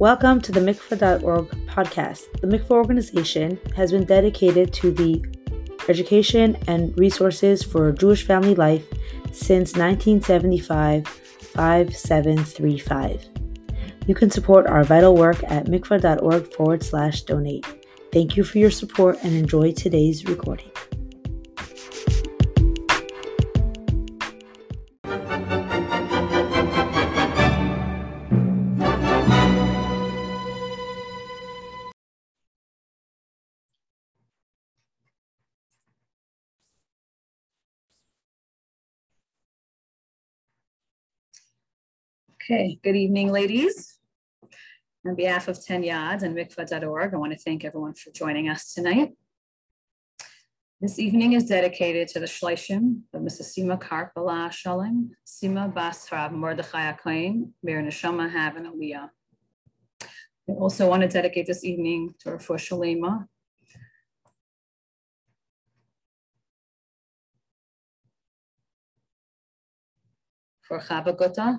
Welcome to the mikvah.org podcast. The mikvah organization has been dedicated to the education and resources for Jewish family life since 1975 5735. You can support our vital work at mikvah.org forward slash donate. Thank you for your support and enjoy today's recording. Okay, good evening, ladies. On behalf of Tanyad and mikvah.org, I want to thank everyone for joining us tonight. This evening is dedicated to the Shleishim of Mrs. Sima Karp Bala Shalom, Sima Bas Rav Mordechai Akoin, Mir Neshama Haven Aliyah. I also want to dedicate this evening to Rafu Shalema, for Chabagota,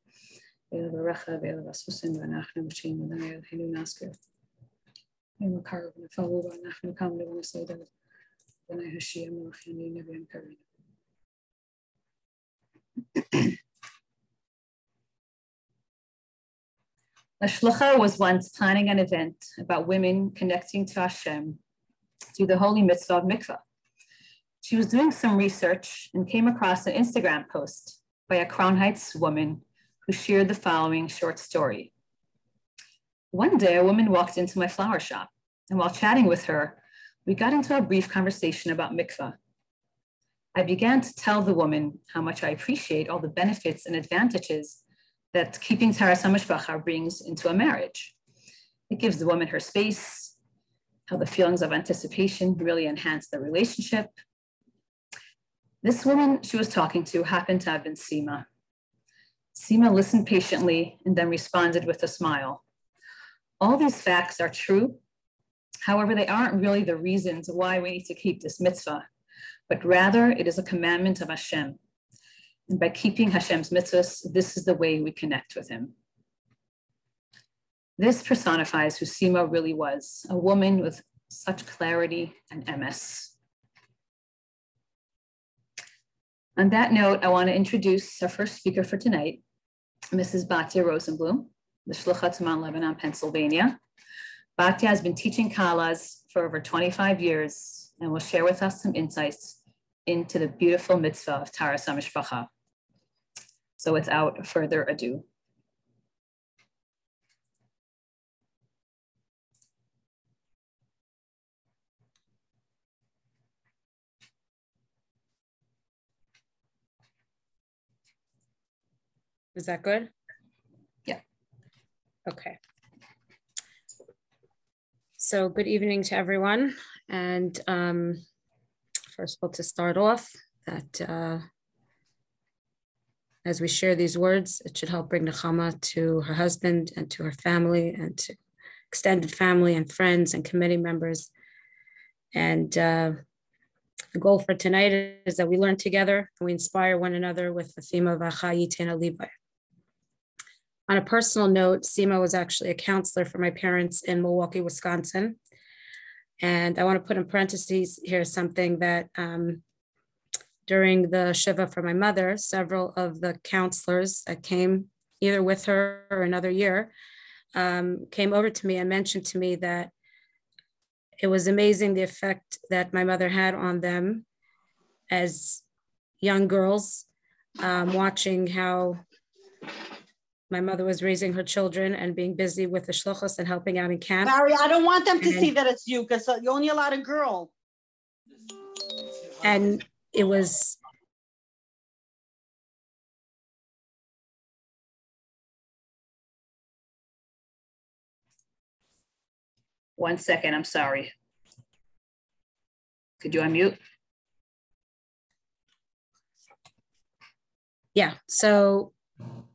Be'elavarecha, shlucha was once planning an event about women connecting to Hashem through the holy mitzvah of mikvah. She was doing some research and came across an Instagram post by a Crown Heights woman who shared the following short story. One day, a woman walked into my flower shop, and while chatting with her, we got into a brief conversation about mikvah. I began to tell the woman how much I appreciate all the benefits and advantages that keeping Taras HaMishpacha brings into a marriage. It gives the woman her space, how the feelings of anticipation really enhance the relationship. This woman she was talking to happened to have been Sima, Sima listened patiently and then responded with a smile. All these facts are true. However, they aren't really the reasons why we need to keep this mitzvah, but rather it is a commandment of Hashem. And by keeping Hashem's mitzvahs, this is the way we connect with him. This personifies who Sima really was, a woman with such clarity and emes. On that note, I want to introduce our first speaker for tonight, Mrs. Batya Rosenblum, the Shluchat Mount Lebanon, Pennsylvania. Batya has been teaching Kalas for over 25 years and will share with us some insights into the beautiful mitzvah of Taras HaMishpacha. So without further ado, Is that good? Yeah. Okay. So good evening to everyone. And um, first of all, to start off, that uh, as we share these words, it should help bring Nechama to her husband and to her family and to extended family and friends and committee members. And uh, the goal for tonight is that we learn together and we inspire one another with the theme of Achayitin Levi. On a personal note, Sima was actually a counselor for my parents in Milwaukee, Wisconsin. And I want to put in parentheses here something that um, during the Shiva for my mother, several of the counselors that came either with her or another year um, came over to me and mentioned to me that it was amazing the effect that my mother had on them as young girls, um, watching how my mother was raising her children and being busy with the shluchos and helping out in camp. Barry, I don't want them to and, see that it's you because uh, you're only allowed a girl. And it was One second, I'm sorry. Could you unmute? Yeah, so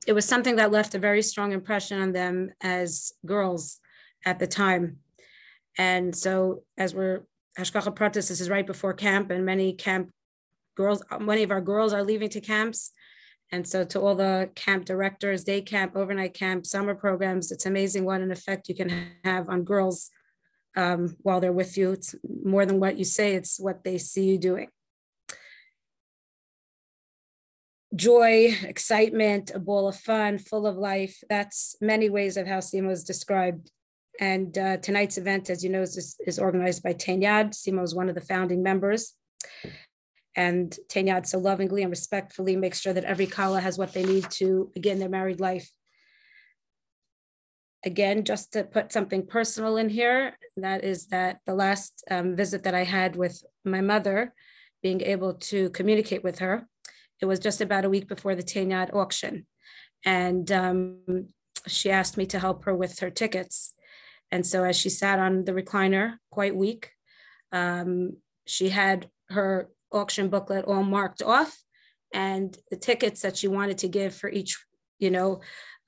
it was something that left a very strong impression on them as girls at the time. And so as we're Hashgacha Pratis, this is right before camp, and many camp girls, many of our girls are leaving to camps. And so to all the camp directors, day camp, overnight camp, summer programs, it's amazing what an effect you can have on girls um, while they're with you. It's more than what you say, it's what they see you doing. Joy, excitement, a ball of fun, full of life. That's many ways of how Sima is described. And uh, tonight's event, as you know, is, is organized by Tanyad. Sima is one of the founding members. And Tanyad so lovingly and respectfully makes sure that every Kala has what they need to begin their married life. Again, just to put something personal in here, that is that the last um, visit that I had with my mother, being able to communicate with her, it was just about a week before the Tanyad auction. And um, she asked me to help her with her tickets. And so as she sat on the recliner, quite weak, um, she had her auction booklet all marked off and the tickets that she wanted to give for each, you know,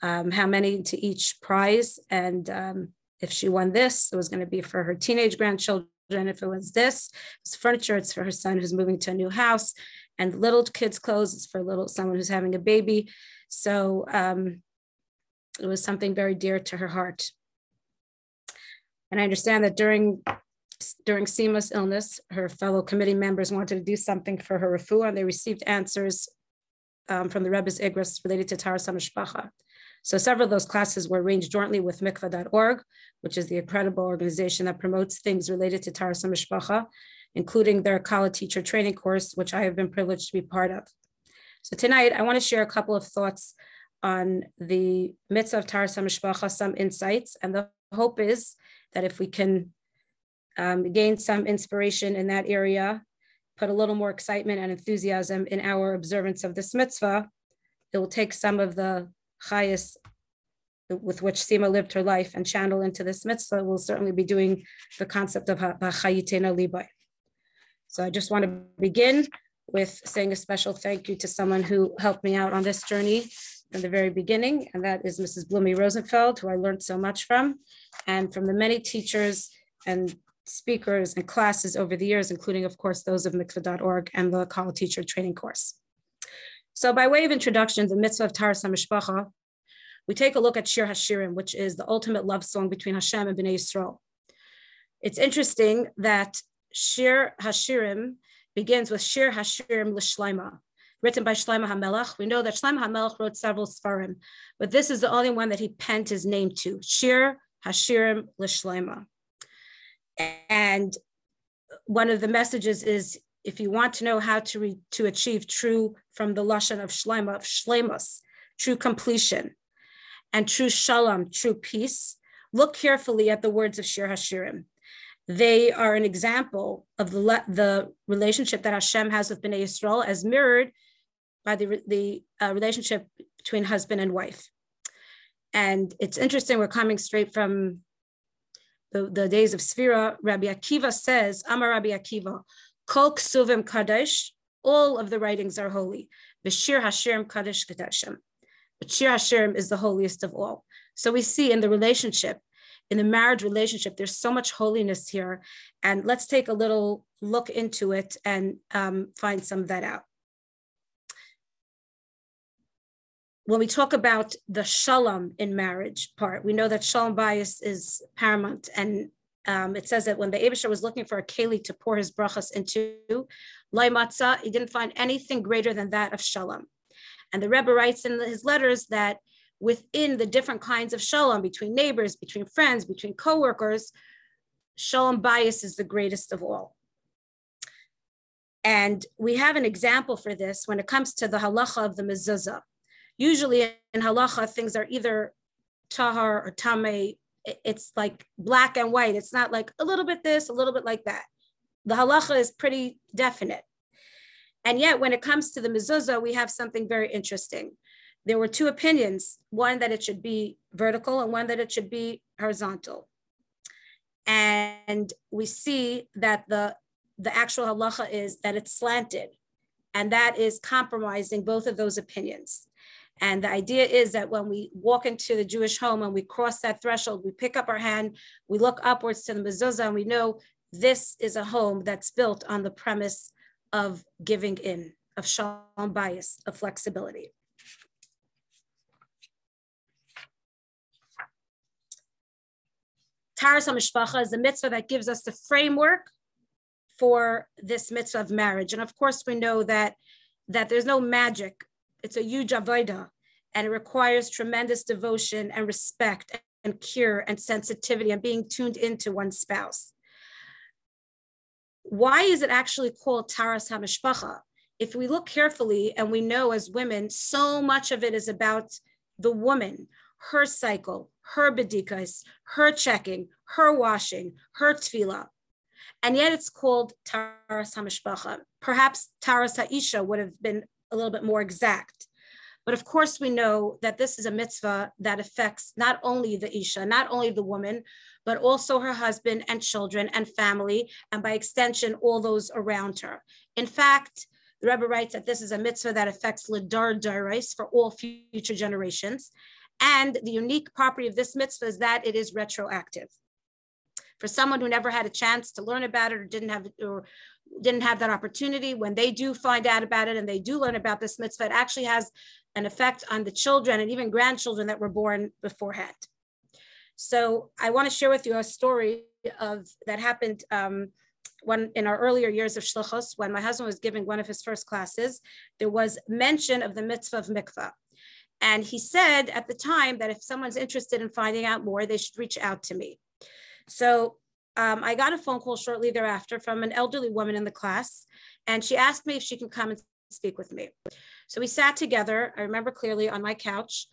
um, how many to each prize. And um, if she won this, it was going to be for her teenage grandchildren. If it was this, it's furniture, it's for her son who's moving to a new house. And little kids' clothes, is for little someone who's having a baby. So um, it was something very dear to her heart. And I understand that during during Sima's illness, her fellow committee members wanted to do something for her refuah, and they received answers um, from the Rebbe's Igros related to Taharas HaMishpacha. So several of those classes were arranged jointly with mikvah.org, which is the incredible organization that promotes things related to Taharas HaMishpacha, including their Kala teacher training course, which I have been privileged to be part of. So tonight, I want to share a couple of thoughts on the mitzvah of Taharas HaMishpacha, some insights, and the hope is that if we can um, gain some inspiration in that area, put a little more excitement and enthusiasm in our observance of this mitzvah, it will take some of the highest with which Sima lived her life and channel into this mitzvah. We'll certainly be doing the concept of Chayitena Libai. So I just want to begin with saying a special thank you to someone who helped me out on this journey from the very beginning, and that is Mrs. Blumi Rosenfeld, who I learned so much from, and from the many teachers and speakers and classes over the years, including, of course, those of mikvah.org and the Kala Teacher Training Course. So by way of introduction, the mitzvah of Taharas HaMishpacha, we take a look at Shir Hashirim, which is the ultimate love song between Hashem and Bnei Yisrael. It's interesting that Shir Hashirim begins with Shir Hashirim L'Shleima, written by Shlomo HaMelech. We know that Shlomo HaMelech wrote several Sfarim, but this is the only one that he penned his name to, Shir Hashirim L'Shleima. And one of the messages is if you want to know how to re, to achieve true from the lashon of shlema of shlemus, true completion, and true shalom, true peace, look carefully at the words of Shir Hashirim. They are an example of the, the relationship that Hashem has with Bnei Yisrael as mirrored by the, the uh, relationship between husband and wife. And it's interesting, we're coming straight from the, the days of Sfira, Rabbi Akiva says, Amar Rabbi Akiva, Kol Ksuvim Kadesh, all of the writings are holy. V'shir Hashirim Kadesh Kadeshim. But Shir Hashirim is the holiest of all. So we see in the relationship, in the marriage relationship, there's so much holiness here. And let's take a little look into it and um, find some of that out. when we talk about the shalom in marriage part, we know that shalom bayis is paramount. And um, it says that when the Abishter was looking for a keli to pour his brachas into, loy matzah, he didn't find anything greater than that of shalom. And the Rebbe writes in his letters that within the different kinds of shalom between neighbors, between friends, between coworkers, shalom bayis is the greatest of all. And we have an example for this when it comes to the halacha of the mezuzah. Usually in halacha, things are either tahar or tame. It's like black and white. It's not like a little bit this, a little bit like that. The halacha is pretty definite. And yet, when it comes to the mezuzah, we have something very interesting. There were two opinions one that it should be vertical, and one that it should be horizontal. And we see that the the actual halacha is that it's slanted, and that is compromising both of those opinions. And the idea is that when we walk into the Jewish home and we cross that threshold, we pick up our hand, we look upwards to the mezuzah, and we know this is a home that's built on the premise of giving in, of shalom bayis, of flexibility. Taharas HaMishpacha is a mitzvah that gives us the framework for this mitzvah of marriage. And of course, we know that, that there's no magic. It's a huge avodah, and it requires tremendous devotion and respect and care and sensitivity and being tuned into one's spouse. Why is it actually called Taharas HaMishpacha? If we look carefully and we know as women, so much of it is about the woman, her cycle, her bedikas, her checking, her washing, her tefillah. And yet it's called Taharas HaMishpacha. Perhaps Taharas HaIsha would have been a little bit more exact. But of course, we know that this is a mitzvah that affects not only the Isha, not only the woman, but also her husband and children and family, and by extension, all those around her. In fact, the Rebbe writes that this is a mitzvah that affects Ladar Darais for all future generations. And the unique property of this mitzvah is that it is retroactive. For someone who never had a chance to learn about it or didn't have or didn't have that opportunity, when they do find out about it and they do learn about this mitzvah, it actually has an effect on the children and even grandchildren that were born beforehand. So I want to share with you a story of that happened um, when in our earlier years of shluchos, when my husband was giving one of his first classes, there was mention of the mitzvah of mikvah. And he said at the time that if someone's interested in finding out more, they should reach out to me. So um, I got a phone call shortly thereafter from an elderly woman in the class, and she asked me if she can come and speak with me. So we sat together, I remember clearly on my couch,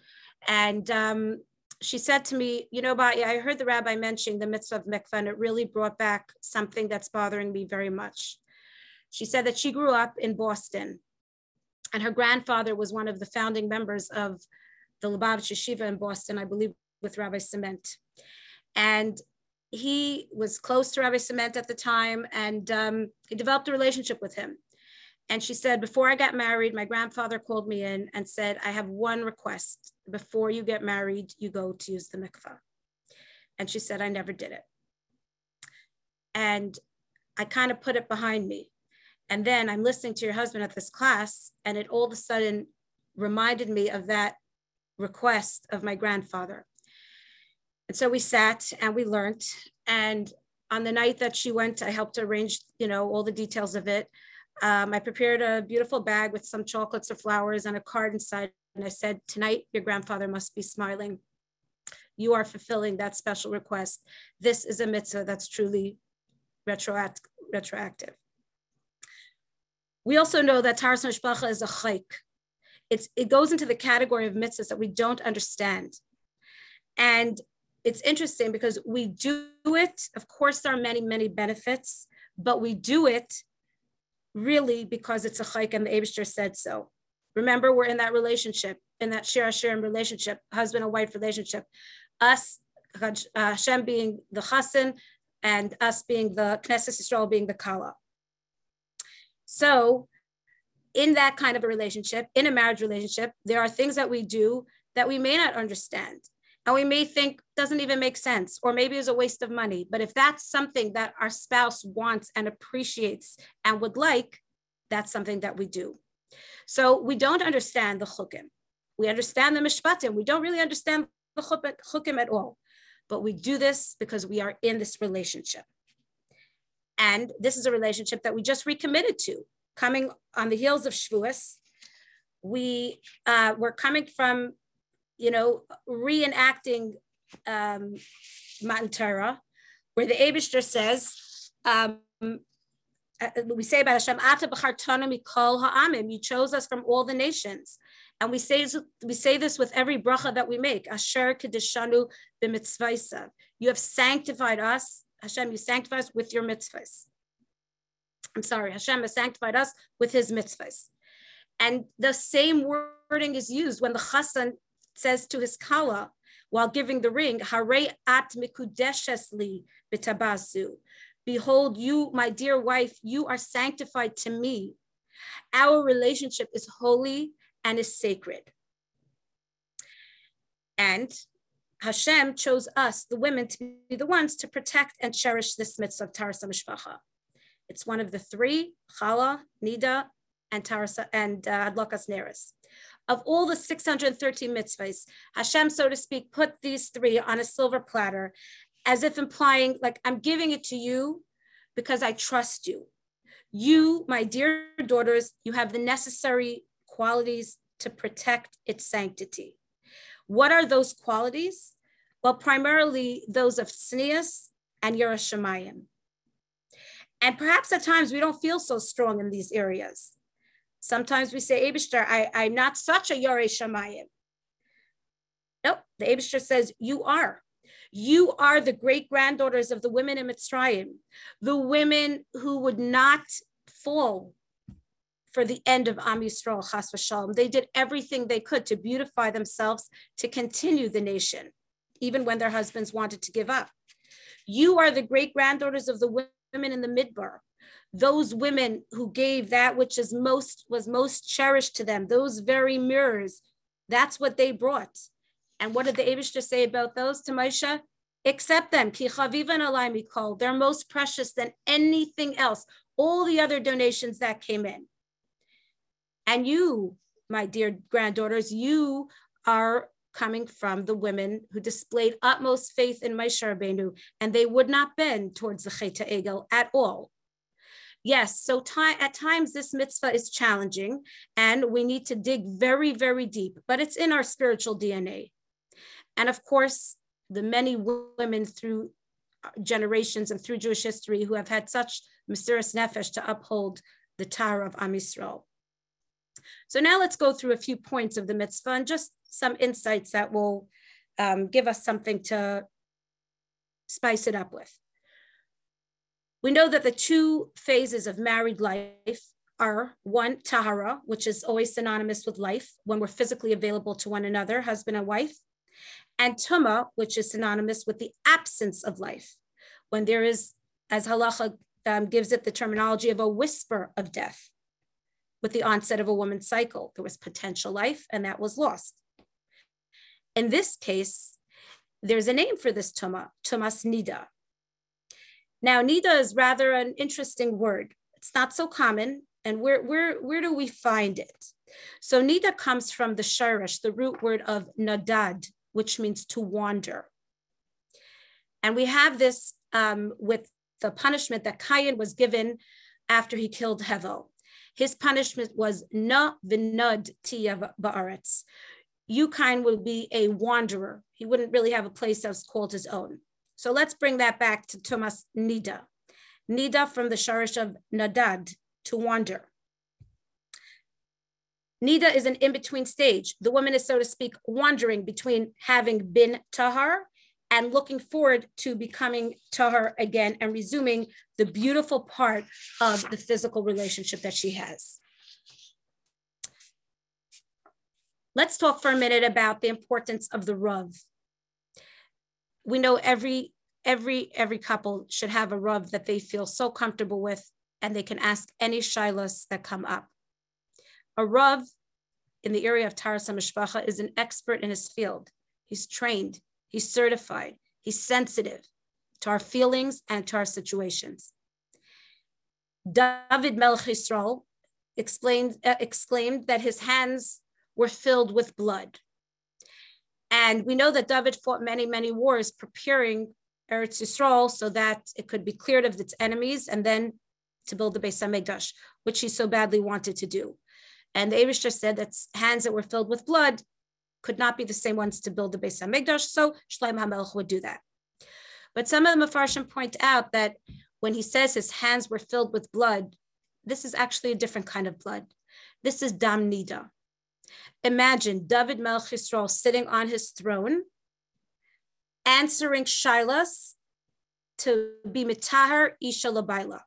and um, she said to me, You know, Batya, I heard the rabbi mentioning the mitzvah of mikvah, and it really brought back something that's bothering me very much. She said that she grew up in Boston and her grandfather was one of the founding members of the Lubavitch Yeshiva in Boston, I believe, with Rabbi Cement. And he was close to Rabbi Cement at the time, and um, he developed a relationship with him. And she said, Before I got married, my grandfather called me in and said, I have one request. Before you get married, you go to use the mikvah. And she said, I never did it. And I kind of put it behind me. And then I'm listening to your husband at this class, and it all of a sudden reminded me of that request of my grandfather. And so we sat and we learned. And on the night that she went, I helped arrange, you know, all the details of it. Um, I prepared a beautiful bag with some chocolates or flowers and a card inside. And I said, Tonight, your grandfather must be smiling. You are fulfilling that special request. This is a mitzvah that's truly retroact- retroactive. We also know that Taharas Mishpacha is a chayk. It's, it goes into the category of mitzvahs that we don't understand. And it's interesting because we do it, of course, there are many, many benefits, but we do it really because it's a chayk and the Abishter said so. Remember, we're in that relationship, in that share share relationship, husband and wife relationship. Us, Hashem being the chassan, and us being the Knesset Yisrael being the kala. So, in that kind of a relationship, in a marriage relationship, there are things that we do that we may not understand. And we may think doesn't even make sense, or maybe is a waste of money. But if that's something that our spouse wants and appreciates and would like, that's something that we do. So we don't understand the chukim. We understand the mishpatim. We don't really understand the chukim at all. But we do this because we are in this relationship. And this is a relationship that we just recommitted to, coming on the heels of Shavuos. We uh, were coming from, you know, reenacting um, Matan Torah, where the Abishter says, um, uh, we say about Hashem, Ata mikol ha'amim, you chose us from all the nations. And we say, we say this with every bracha that we make, Asher kedishanu b'mitzvaysav. You have sanctified us Hashem, you sanctify us with your mitzvahs. I'm sorry, Hashem has sanctified us with his mitzvahs. And the same wording is used when the chassan says to his kala while giving the ring, Hare at mikudeshesli bitabasu. Behold, you, my dear wife, you are sanctified to me. Our relationship is holy and is sacred. And Hashem chose us, the women, to be the ones to protect and cherish this mitzvah of Tarasa Mishpacha. It's one of the three, Chala, Nida, and Tarasa and uh, Adlakas Neris. Of all the 613 mitzvahs, Hashem, so to speak, put these three on a silver platter as if implying, like, I'm giving it to you because I trust you. You, my dear daughters, you have the necessary qualities to protect its sanctity. What are those qualities? Well, primarily those of tznius and yiras Shamayim. And perhaps at times we don't feel so strong in these areas. Sometimes we say, Abishter, I, I'm not such a Shamayim. Nope, the Abishter says, You are. You are the great granddaughters of the women in Mitzrayim, the women who would not fall for the end of Am Yisrael, Chas v'shalom. They did everything they could to beautify themselves, to continue the nation, even when their husbands wanted to give up. You are the great granddaughters of the women in the Midbar, those women who gave that which is most was most cherished to them, those very mirrors. That's what they brought. And what did the Abishter say about those to Moshe? Accept them. Ki call. They're most precious than anything else. All the other donations that came in. And you, my dear granddaughters, you are coming from the women who displayed utmost faith in Moshe Rabbeinu, and they would not bend towards the Cheta Egel at all. Yes, so at times this mitzvah is challenging, and we need to dig very, very deep, but it's in our spiritual DNA. And of course, the many women through uh, generations and through Jewish history who have had such mesiras nefesh to uphold the Torah of Am Yisrael. So now let's go through a few points of the mitzvah and just some insights that will um, give us something to spice it up with. We know that the two phases of married life are one, tahara, which is always synonymous with life when we're physically available to one another, husband and wife and tuma, which is synonymous with the absence of life, when there is, as halacha um, gives it the terminology of a whisper of death. With the onset of a woman's cycle, there was potential life, and that was lost. In this case, there's a name for this tuma, tumas nida. Now, nida is rather an interesting word. It's not so common, and where, where, where do we find it? So nida comes from the shirish, the root word of nadad, which means to wander. And we have this um, with the punishment that Cain was given after he killed Hevel. His punishment was na v'nud tiya ba'aretz. Cain would be a wanderer. He wouldn't really have a place that was called his own. So let's bring that back to Tumas Nida. Nida from the sharish of nadad, to wander. Nida is an in-between stage. The woman is, so to speak, wandering between having been tahar and looking forward to becoming tahar again and resuming the beautiful part of the physical relationship that she has. Let's talk for a minute about the importance of the Rav. We know every every every couple should have a Rav that they feel so comfortable with and they can ask any shilas that come up. A Rav in the area of Taras HaMishpacha is an expert in his field. He's trained, he's certified, he's sensitive to our feelings and to our situations. David Yisrael explained, uh, exclaimed that his hands were filled with blood. And we know that David fought many, many wars preparing Eretz Yisrael so that it could be cleared of its enemies and then to build the Beis HaMikdash, which he so badly wanted to do. And the Abishter said that hands that were filled with blood could not be the same ones to build the Beis Hamikdash, so Shlomo HaMelech would do that. But some of the Mefarshim point out that when he says his hands were filled with blood, this is actually a different kind of blood. This is Dam Nida. Imagine David Melech Yisrael sitting on his throne, answering Shilas to be Mitahar Isha Labaila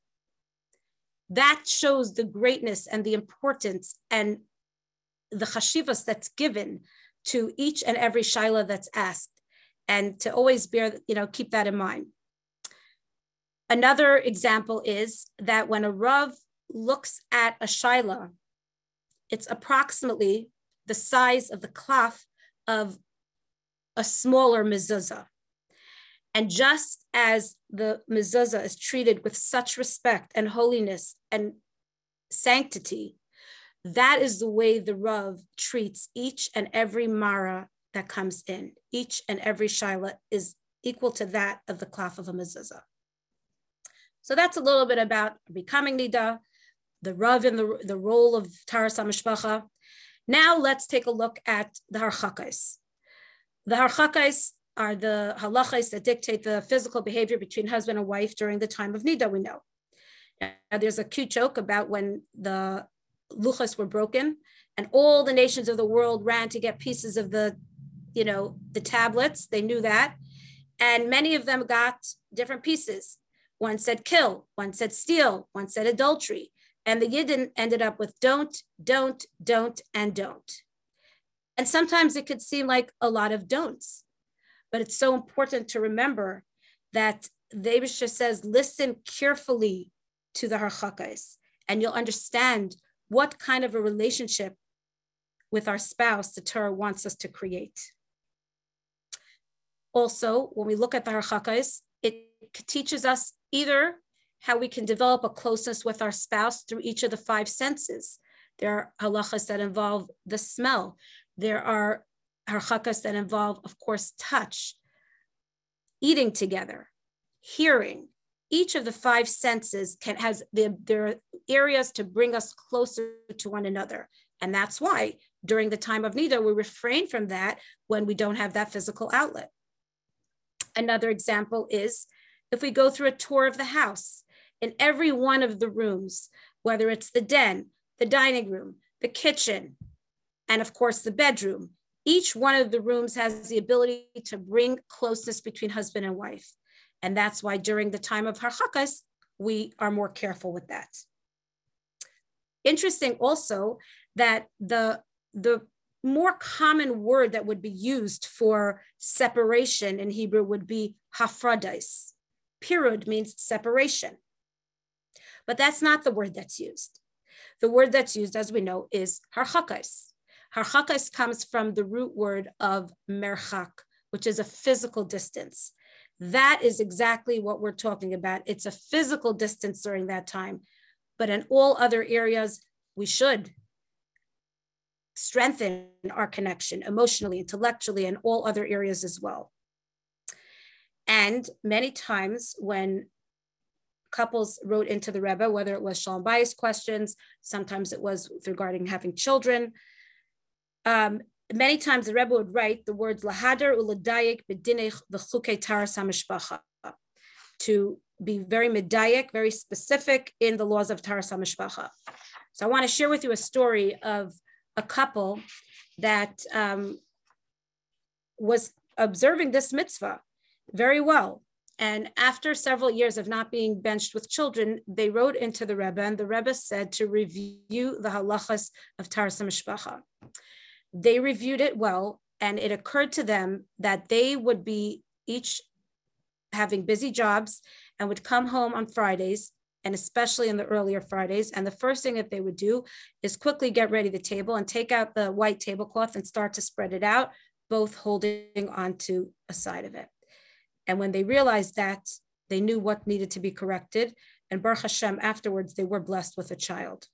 that shows the greatness and the importance and the chashivas that's given to each and every shaila that's asked and to always bear you know keep that in mind Another example is that when a Rav looks at a Shaila, it's approximately the size of the cloth of a smaller mezuzah. And just as the mezuzah is treated with such respect and holiness and sanctity, that is the way the Rav treats each and every Mara that comes in. Each and every Shaila is equal to that of the cloth of a mezuzah. So that's a little bit about becoming Nida, the Rav and the, the role of Taras HaMishpacha. Now let's take a look at the Harchakais. The Harchakais are the halachas that dictate the physical behavior between husband and wife during the time of Nida, we know. Now, there's a cute joke about when the luchas were broken and all the nations of the world ran to get pieces of the, you know, the tablets. They knew that. And many of them got different pieces. One said kill, one said steal, one said adultery. And the Yidden ended up with don't, don't, don't, and don't. And sometimes it could seem like a lot of don'ts, but it's so important to remember that the Abishter says, listen carefully to the harchakais, and you'll understand what kind of a relationship with our spouse the Torah wants us to create. Also, when we look at the harchakais, it teaches us either how we can develop a closeness with our spouse through each of the five senses. There are halachas that involve the smell. There are harchakas that involve, of course, touch, eating together, hearing. Each of the five senses can has the, areas to bring us closer to one another. And that's why during the time of Nida, we refrain from that when we don't have that physical outlet. Another example is if we go through a tour of the house, in every one of the rooms, whether it's the den, the dining room, the kitchen, and of course the bedroom. Each one of the rooms has the ability to bring closeness between husband and wife. And that's why during the time of harchakas, we are more careful with that. Interesting also that the, the more common word that would be used for separation in Hebrew would be hafradais. Pirud means separation. But that's not the word that's used. The word that's used, as we know, is harchakais. Harchakais comes from the root word of merchak, which is a physical distance. That is exactly what we're talking about. It's a physical distance during that time. But in all other areas, we should strengthen our connection emotionally, intellectually, and all other areas as well. And many times when couples wrote into the Rebbe, whether it was Shalom Bayis questions, sometimes it was regarding having children. Um, many times the Rebbe would write the words lahadar uladayik bedinich v'chukei taras hamishpacha to be very medayik, very specific in the laws of taras hamishpacha. So I want to share with you a story of a couple that um, was observing this mitzvah very well. And after several years of not being benched with children, they wrote into the Rebbe, and the Rebbe said to review the halachas of Taras Mishpacha. They reviewed it well, and it occurred to them that they would be each having busy jobs and would come home on Fridays, and especially in the earlier Fridays. And the first thing that they would do is quickly get ready the table and take out the white tablecloth and start to spread it out, both holding onto a side of it. And when they realized that, they knew what needed to be corrected. And Baruch Hashem, afterwards, they were blessed with a child.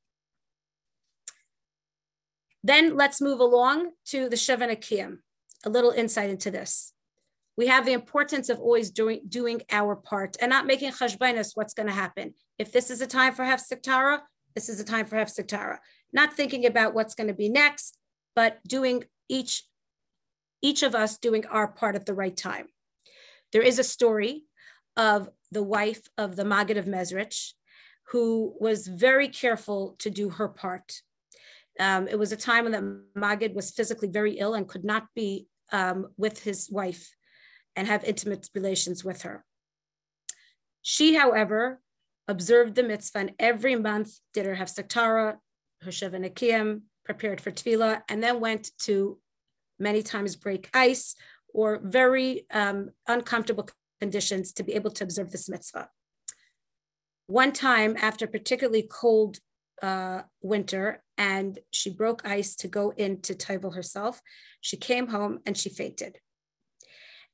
Then let's move along to the Shiva Nekiyim, a little insight into this. We have the importance of always doing, doing our part and not making chashbainas what's going to happen. If this is a time for Hefsek Tara, this is a time for Hefsek Tara. Not thinking about what's going to be next, but doing each, each of us doing our part at the right time. There is a story of the wife of the Maggid of Mezrich, who was very careful to do her part. Um, it was a time when the Maggid was physically very ill and could not be um, with his wife and have intimate relations with her. She, however, observed the mitzvah and every month did her Hefsek Tara, her Shevan prepared for Tefillah, and then went to many times break ice or very um, uncomfortable conditions to be able to observe this mitzvah. One time, after particularly cold uh, winter, and she broke ice to go in to Tovel herself, she came home and she fainted.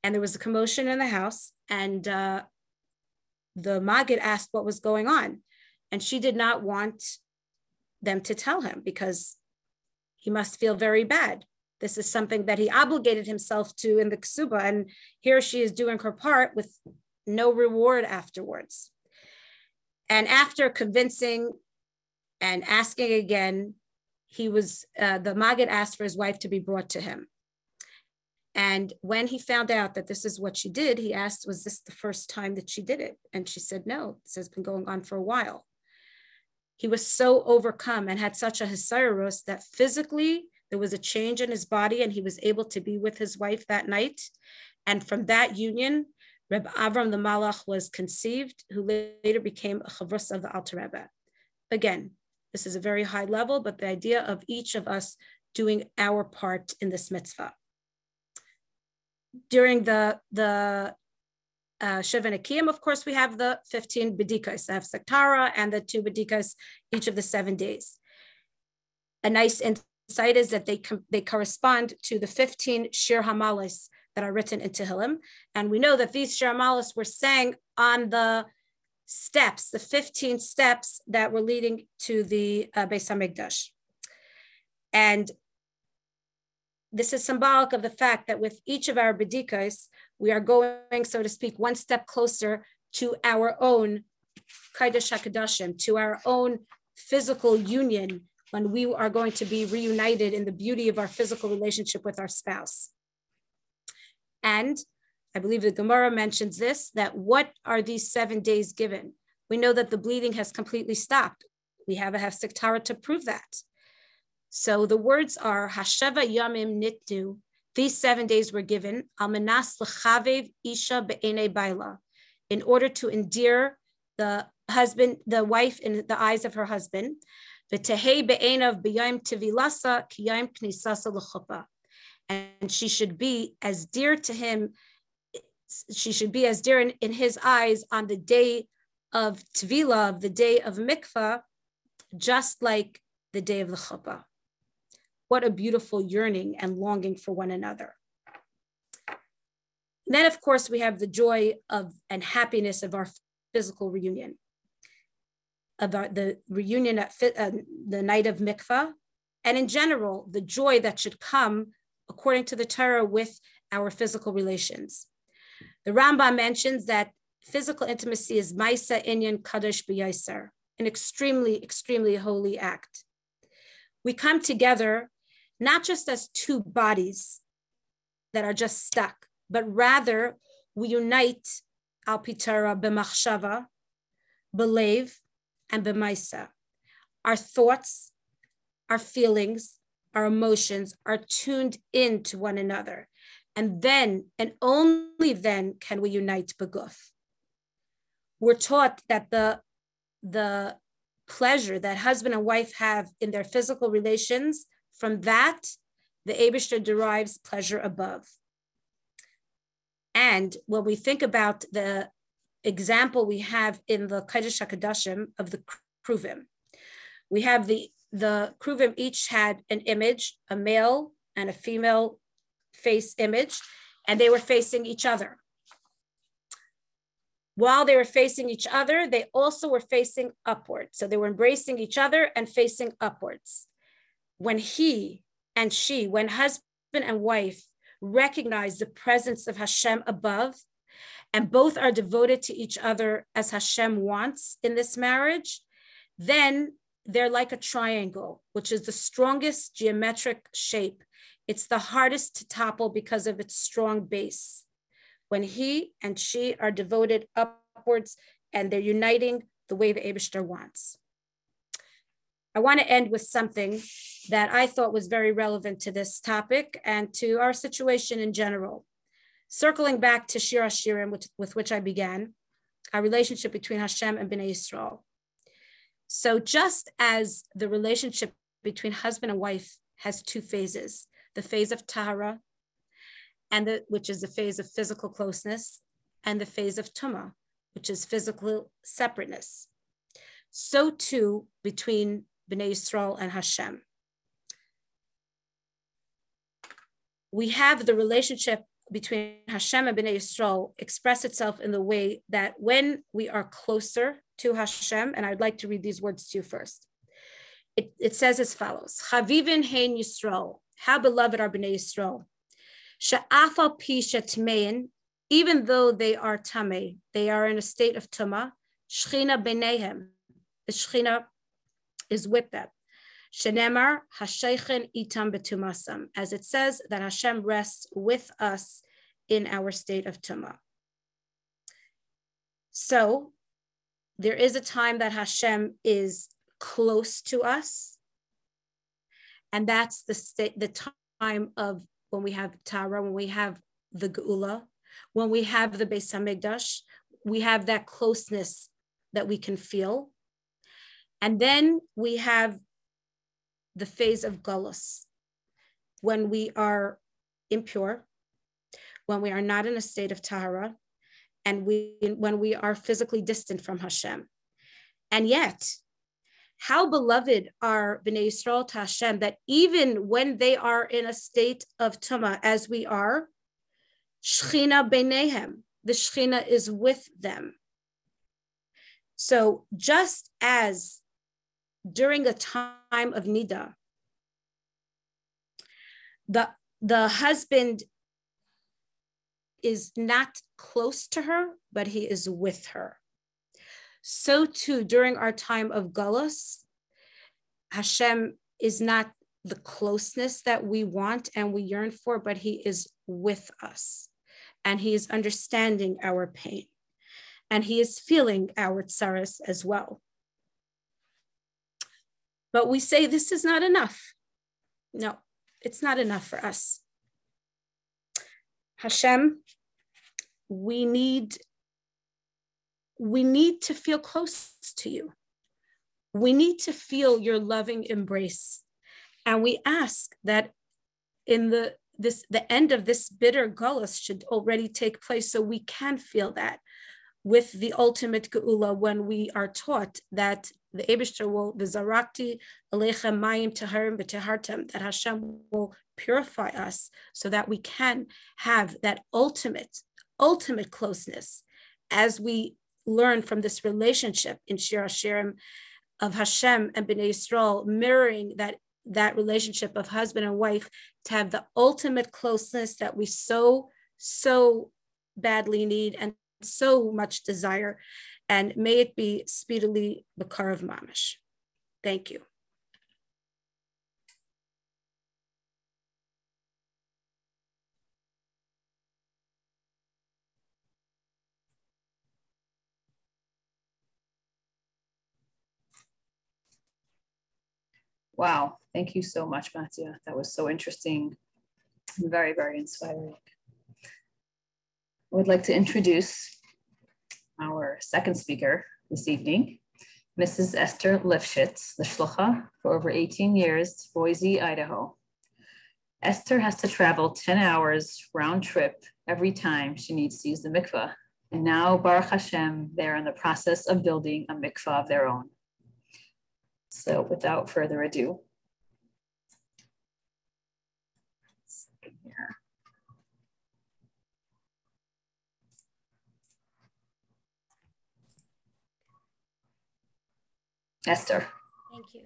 And there was a commotion in the house, and uh, the Magid asked what was going on. And she did not want them to tell him because he must feel very bad. This is something that he obligated himself to in the ksuba, and here she is doing her part with no reward afterwards. And after convincing and asking again, he was uh, the Maggid asked for his wife to be brought to him. And when he found out that this is what she did, he asked, Was this the first time that she did it? And she said, No, this has been going on for a while. He was so overcome and had such a hisayrus that physically there was a change in his body and he was able to be with his wife that night. And from that union, Reb Avram the Malach was conceived, who later became a chavrus of the Alter Rebbe. Again, this is a very high level, but the idea of each of us doing our part in this mitzvah. During the the uh, Shiva of course, we have the 15 bedikas, the Sektara and the two bedikas each of the seven days. A nice insight is that they, they correspond to the 15 Shir Hamalis that are written in Tehillim. And we know that these Shir Hamalis were sang on the steps, the 15 steps that were leading to the uh, Beis HaMikdash. And this is symbolic of the fact that with each of our bedikas, we are going, so to speak, one step closer to our own Kaidash HaKadoshim, to our own physical union when we are going to be reunited in the beauty of our physical relationship with our spouse. And I believe the Gemara mentions this, that what are these seven days given? We know that the bleeding has completely stopped. We have a hefsek Tara to prove that. So the words are Hasheva Yamim Nitnu. These seven days were given Almanas L'chavev Isha Be'ene Baila, in order to endear the husband, the wife in the eyes of her husband. And she should be as dear to him, she should be as dear in, in his eyes on the day of Tvila, the day of Mikvah, just like the day of the Chuppah. What a beautiful yearning and longing for one another. And then, of course, we have the joy of and happiness of our physical reunion, about the reunion at uh, the night of mikvah, and in general, the joy that should come according to the Torah with our physical relations. The Rambam mentions that physical intimacy is Maisa Inyan Kaddish B'Yaiser, an extremely, extremely holy act. We come together not just as two bodies that are just stuck, but rather we unite al pitara b'machshava, believe, and b'maisa. Our thoughts, our feelings, our emotions are tuned into one another. And then, and only then, can we unite beguf. We're taught that the, the pleasure that husband and wife have in their physical relations from that, the Abishter derives pleasure above. And when we think about the example we have in the Kaidash HaKadoshim of the Kruvim, we have the, the Kruvim each had an image, a male and a female face image, and they were facing each other. While they were facing each other, they also were facing upward. So they were embracing each other and facing upwards when he and she, when husband and wife recognize the presence of Hashem above, and both are devoted to each other as Hashem wants in this marriage, then they're like a triangle, which is the strongest geometric shape. It's the hardest to topple because of its strong base. When he and she are devoted upwards and they're uniting the way the Abishter wants. I want to end with something that I thought was very relevant to this topic and to our situation in general. Circling back to Shir Hashirim, with, with which I began, our relationship between Hashem and Bnei Yisrael. So just as the relationship between husband and wife has two phases, the phase of Tahara, and the, which is the phase of physical closeness, and the phase of Tuma, which is physical separateness. so too between Bnei Yisrael and Hashem. We have the relationship between Hashem and Bnei Yisrael express itself in the way that when we are closer to Hashem, and I'd like to read these words to you first. It, it says as follows: Chavivin hein Yisrael, how beloved are Bnei Yisrael. Sha'afal pisha tmein, even though they are tame, they are in a state of tuma. Shchina benehem, the shchina is with them. Shenemar Hashechen itam betumasam, as it says that Hashem rests with us in our state of tuma. So there is a time that Hashem is close to us, and that's the the time of when we have Tahara, when we have the Geula, when we have the Beis Hamikdash, we have that closeness that we can feel. And then we have the phase of Gullus, when we are impure, when we are not in a state of Tahara, and we, when we are physically distant from Hashem. And yet, how beloved are Bnei Yisrael to Hashem that even when they are in a state of Tuma, as we are, Shechina Beinehem, the Shechina is with them. So just as during a time of Nida, the, the husband is not close to her, but he is with her. So too, during our time of Gullus, Hashem is not the closeness that we want and we yearn for, but he is with us and he is understanding our pain and he is feeling our tsaras as well. But we say this is not enough. No, it's not enough for us. Hashem, we need we need to feel close to you. We need to feel your loving embrace. And we ask that in the this the end of this bitter gullus should already take place so we can feel that with the ultimate geula when we are taught that the Abishter will vizarakti alechem mayim taharim b'tehartem that Hashem will purify us so that we can have that ultimate ultimate closeness as we learn from this relationship in Shir Hashirim of Hashem and Bnei Yisrael, mirroring that, that relationship of husband and wife to have the ultimate closeness that we so, so badly need and so much desire. And may it be speedily b'karov mamash. Thank you. Wow. Thank you so much, Mattia. That was so interesting very, very inspiring. I would like to introduce our second speaker this evening, Mrs. Esther Lifshitz, the shlucha for over 18 years, Boise, Idaho. Esther has to travel 10 hours round trip every time she needs to use the mikvah. And now, Baruch Hashem, they're in the process of building a mikvah of their own. So without further ado, Esther. Thank you.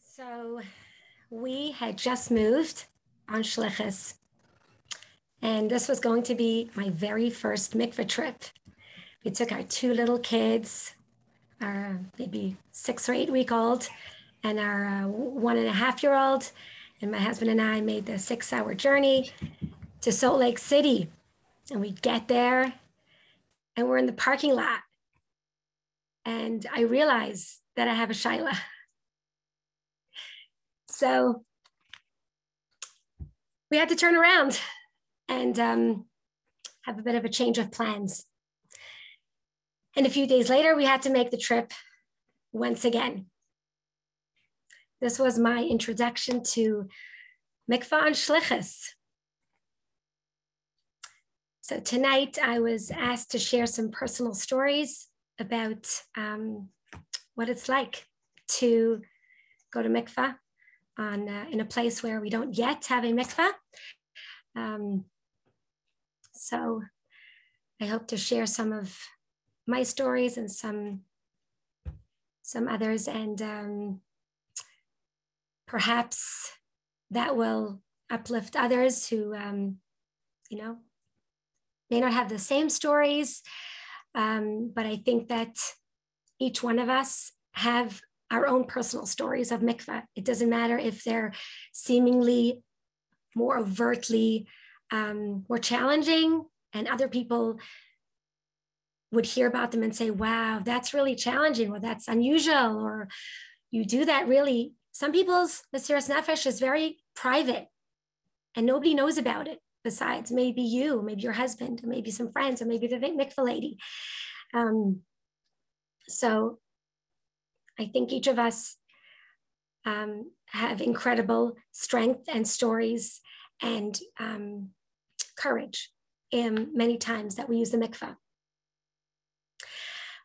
So we had just moved on Shlichus, and this was going to be my very first mikveh trip. We took our two little kids, our maybe six or eight week old and our uh, one and a half year old. And my husband and I made the six hour journey to Salt Lake City. And we get there and we're in the parking lot. And I realize that I have a shaila. So we had to turn around and um, have a bit of a change of plans. And a few days later, we had to make the trip once again. This was my introduction to Mikvah and Shlichus. So tonight I was asked to share some personal stories about um, what it's like to go to mikvah on, uh, in a place where we don't yet have a mikvah. Um, so I hope to share some of my stories and some some others, and um, perhaps that will uplift others who, um, you know, may not have the same stories. Um, but I think that each one of us have our own personal stories of mikvah. It doesn't matter if they're seemingly more overtly um, more challenging, and other people would hear about them and say, wow, that's really challenging, or that's unusual, or you do that really. Some people's Mesiras Nefesh is very private and nobody knows about it besides maybe you, maybe your husband, or maybe some friends, or maybe the mikvah lady. Um, so I think each of us um, have incredible strength and stories and um, courage in many times that we use the mikvah.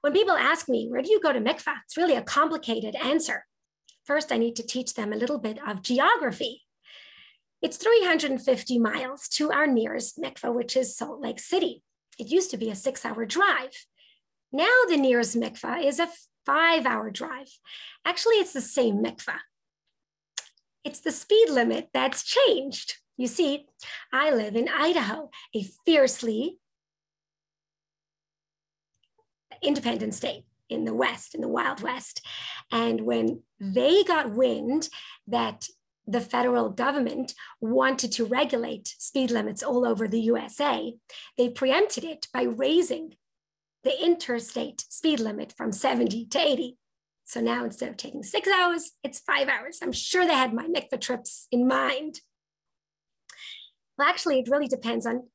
When people ask me, where do you go to mikvah? It's really a complicated answer. First, I need to teach them a little bit of geography. It's 350 miles to our nearest mikvah, which is Salt Lake City. It used to be a six hour drive. Now the nearest mikvah is a five hour drive. Actually, it's the same mikvah. It's the speed limit that's changed. You see, I live in Idaho, a fiercely independent state in the West, in the Wild West. And when they got wind that the federal government wanted to regulate speed limits all over the USA, they preempted it by raising the interstate speed limit from 70 to 80. So now instead of taking six hours, it's five hours. I'm sure they had my mikvah trips in mind. Well, actually, it really depends on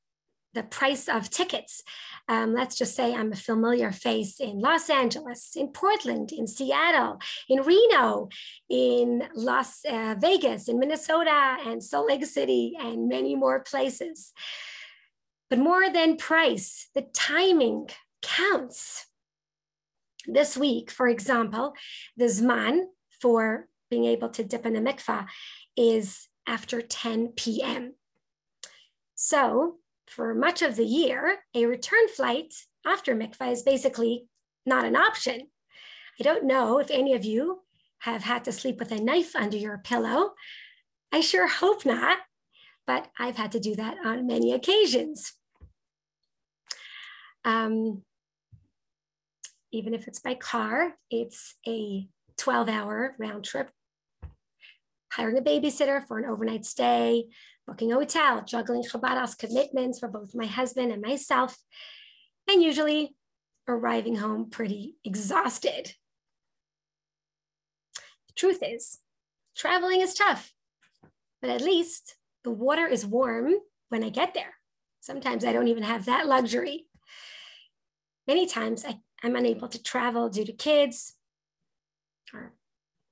the price of tickets. Um, let's just say I'm a familiar face in Los Angeles, in Portland, in Seattle, in Reno, in Las uh, Vegas, in Minnesota, and Salt Lake City, and many more places. But more than price, the timing counts. This week, for example, the Zman for being able to dip in a mikvah is after 10 p.m. So for much of the year, a return flight after mikvah is basically not an option. I don't know if any of you have had to sleep with a knife under your pillow. I sure hope not, but I've had to do that on many occasions. Um, even if it's by car, it's a 12 hour round trip. Hiring a babysitter for an overnight stay, booking a hotel, juggling Chabad commitments for both my husband and myself, and usually arriving home pretty exhausted. The truth is, traveling is tough, but at least the water is warm when I get there. Sometimes I don't even have that luxury. Many times I, I'm unable to travel due to kids or